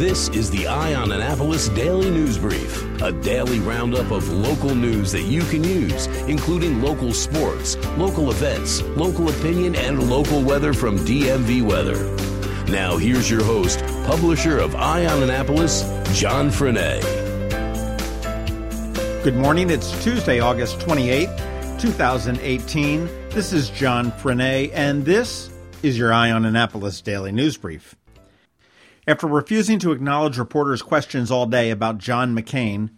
This is the Eye on Annapolis Daily News Brief, a daily roundup of local news that you can use, including local sports, local events, local opinion, and local weather from DMV Weather. Now, here's your host, publisher of Eye on Annapolis, John Frenaye. Good morning. It's Tuesday, August 28th, 2018. This is John Frenaye, and this is your Eye on Annapolis Daily News Brief. After refusing to acknowledge reporters' questions all day about John McCain,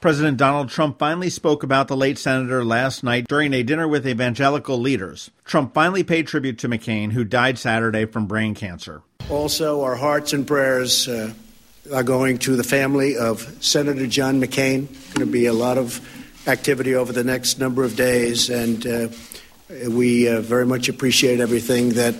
President Donald Trump finally spoke about the late senator last night during a dinner with evangelical leaders. Trump finally paid tribute to McCain, who died Saturday from brain cancer. Also, our hearts and prayers uh, are going to the family of Senator John McCain. Going to be a lot of activity over the next number of days, and uh, we uh, very much appreciate everything that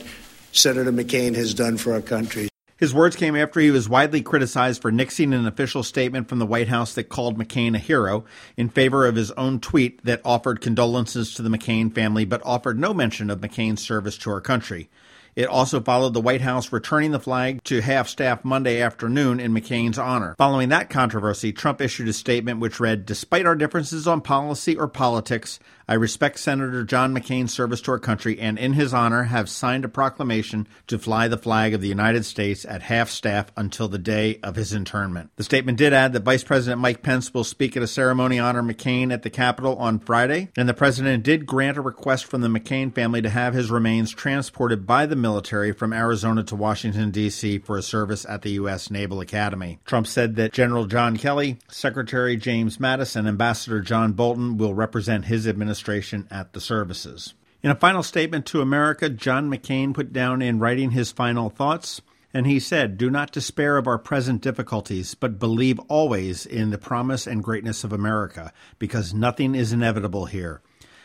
Senator McCain has done for our country. His words came after he was widely criticized for nixing an official statement from the White House that called McCain a hero in favor of his own tweet that offered condolences to the McCain family but offered no mention of McCain's service to our country. It also followed the White House returning the flag to half staff Monday afternoon in McCain's honor. Following that controversy, Trump issued a statement which read Despite our differences on policy or politics, I respect Senator John McCain's service to our country and, in his honor, have signed a proclamation to fly the flag of the United States at half staff until the day of his internment. The statement did add that Vice President Mike Pence will speak at a ceremony honor McCain at the Capitol on Friday, and the president did grant a request from the McCain family to have his remains transported by the military from Arizona to Washington, D.C. for a service at the U.S. Naval Academy. Trump said that General John Kelly, Secretary James Mattis, and Ambassador John Bolton will represent his administration administration at the services. In a final statement to America, John McCain put down in writing his final thoughts, and he said, Do not despair of our present difficulties, but believe always in the promise and greatness of America, because nothing is inevitable here.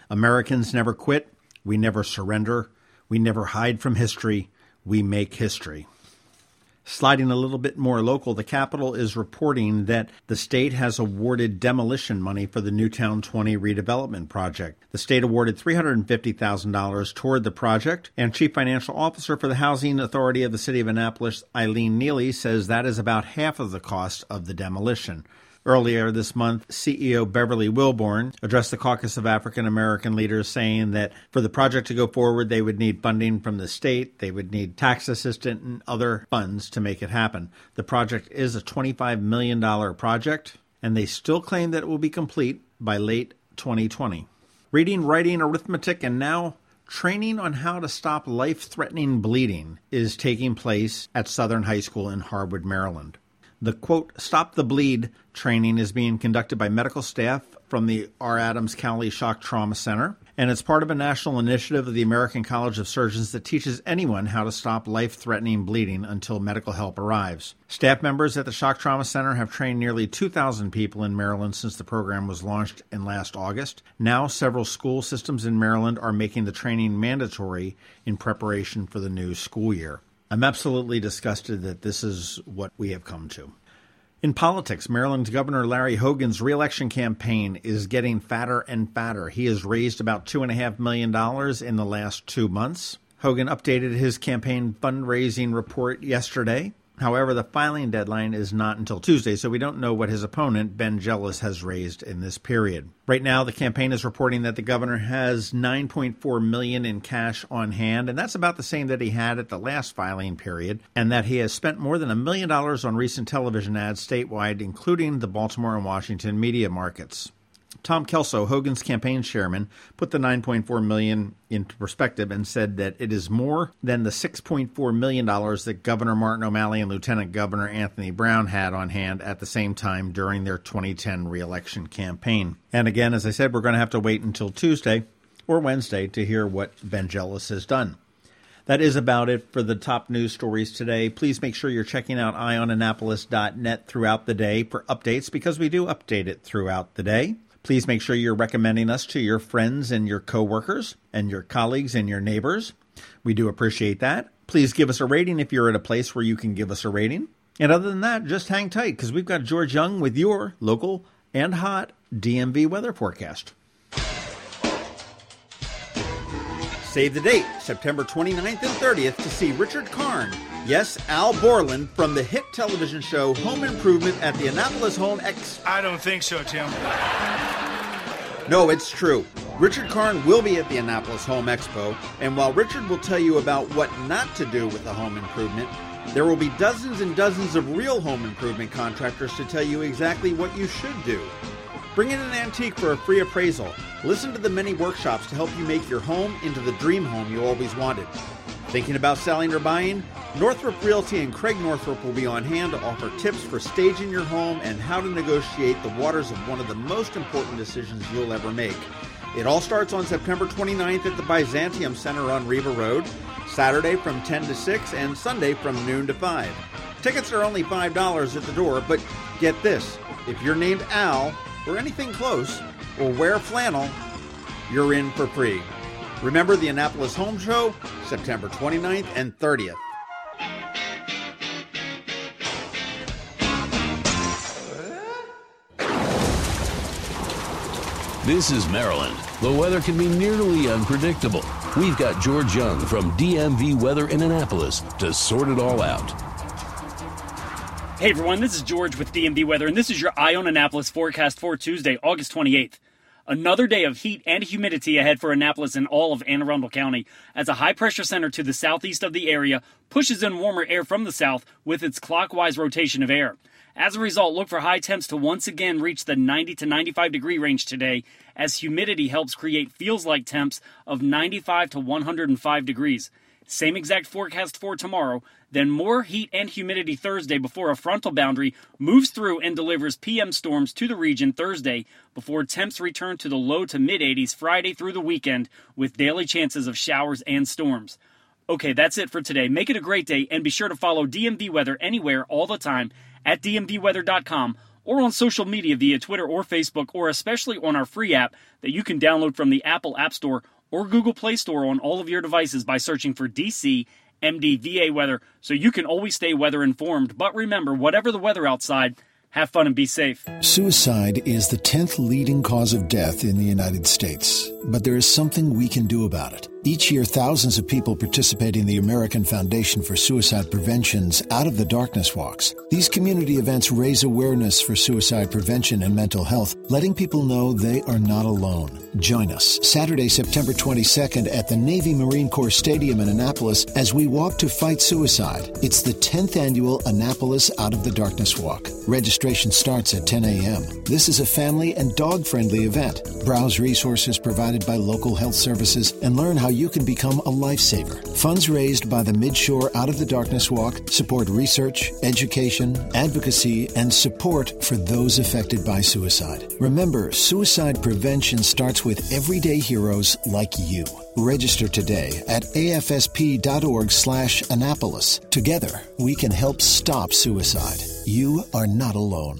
Americans never quit, we never surrender, we never hide from history, we make history. Sliding a little bit more local, the Capital is reporting that the state has awarded demolition money for the Newtowne 20 redevelopment project. The state awarded $350,000 toward the project, and Chief Financial Officer for the Housing Authority of the City of Annapolis, Eileen Neely, says that is about half of the cost of the demolition. Earlier this month, CEO Beverly Wilbon addressed the caucus of African American leaders saying that for the project to go forward, they would need funding from the state, they would need tax assistance and other funds to make it happen. The project is a $25 million project, and they still claim that it will be complete by late 2020. Reading, writing, arithmetic, and now training on how to stop life threatening bleeding is taking place at Southern High School in Harwood, Maryland. The quote, Stop the Bleed training is being conducted by medical staff from the R. Adams Cowley Shock Trauma Center, and it's part of a national initiative of the American College of Surgeons that teaches anyone how to stop life threatening bleeding until medical help arrives. Staff members at the Shock Trauma Center have trained nearly 2,000 people in Maryland since the program was launched in last August. Now, several school systems in Maryland are making the training mandatory in preparation for the new school year. I'm absolutely disgusted that this is what we have come to. In politics, Maryland's Governor Larry Hogan's reelection campaign is getting fatter and fatter. He has raised about $2.5 million in the last two months. Hogan updated his campaign fundraising report yesterday. However, the filing deadline is not until Tuesday, so we don't know what his opponent, Ben Jealous, has raised in this period. Right now, the campaign is reporting that the governor has 9.4 million in cash on hand, and that's about the same that he had at the last filing period, and that he has spent more than a million dollars on recent television ads statewide, including the Baltimore and Washington media markets. Tom Kelso, Hogan's campaign chairman, put the 9.4 million into perspective and said that it is more than the 6.4 million dollars that Governor Martin O'Malley and Lieutenant Governor Anthony Brown had on hand at the same time during their 2010 reelection campaign. And again, as I said, we're going to have to wait until Tuesday or Wednesday to hear what Jealous has done. That is about it for the top news stories today. Please make sure you're checking out eyeonannapolis.net throughout the day for updates because we do update it throughout the day. Please make sure you're recommending us to your friends and your coworkers and your colleagues and your neighbors. We do appreciate that. Please give us a rating if you're at a place where you can give us a rating. And other than that, just hang tight because we've got George Young with your local and hot DMV weather forecast. Save the date, September 29th and 30th, to see Richard Karn, yes, Al Borland, from the hit television show Home Improvement at the Annapolis Home X. I don't think so, Tim. No, it's true. Richard Karn will be at the Annapolis Home Expo, and while Richard will tell you about what not to do with a home improvement, there will be dozens and dozens of real home improvement contractors to tell you exactly what you should do. Bring in an antique for a free appraisal. Listen to the many workshops to help you make your home into the dream home you always wanted. Thinking about selling or buying? Northrop Realty and Craig Northrop will be on hand to offer tips for staging your home and how to negotiate the waters of one of the most important decisions you'll ever make. It all starts on September 29th at the Byzantium Center on Riva Road, Saturday from 10 to 6, and Sunday from noon to 5. Tickets are only $5 at the door, but get this if you're named Al, or anything close, or wear flannel, you're in for free. Remember the Annapolis Home Show, September 29th and 30th. This is Maryland. The weather can be nearly unpredictable. We've got George Young from DMV Weather in Annapolis to sort it all out. Hey everyone, this is George with DMV Weather, and this is your Eye on Annapolis forecast for Tuesday, August 28th. Another day of heat and humidity ahead for Annapolis and all of Anne Arundel County as a high pressure center to the southeast of the area pushes in warmer air from the south with its clockwise rotation of air. As a result, look for high temps to once again reach the 90 to 95 degree range today as humidity helps create feels like temps of 95 to 105 degrees. Same exact forecast for tomorrow, then more heat and humidity Thursday before a frontal boundary moves through and delivers PM storms to the region Thursday before temps return to the low to mid 80s Friday through the weekend with daily chances of showers and storms. Okay, that's it for today. Make it a great day and be sure to follow DMV Weather anywhere all the time at dmvweather.com or on social media via Twitter or Facebook or especially on our free app that you can download from the Apple App Store or Google Play Store on all of your devices by searching for DC MDVA weather so you can always stay weather informed. But remember, whatever the weather outside, have fun and be safe. Suicide is the 10th leading cause of death in the United States, but there is something we can do about it. Each year, thousands of people participate in the American Foundation for Suicide Prevention's Out of the Darkness Walks. These community events raise awareness for suicide prevention and mental health, letting people know they are not alone. Join us Saturday, September 22nd at the Navy Marine Corps Stadium in Annapolis as we walk to fight suicide. It's the 10th annual Annapolis Out of the Darkness Walk. Registration starts at 10 a.m. This is a family and dog friendly event. Browse resources provided by local health services and learn how you can become a lifesaver. Funds raised by the Midshore Out of the Darkness Walk support research, education, advocacy, and support for those affected by suicide. Remember, suicide prevention starts with everyday heroes like you. Register today at afsp.org slash Annapolis. Together, we can help stop suicide. You are not alone.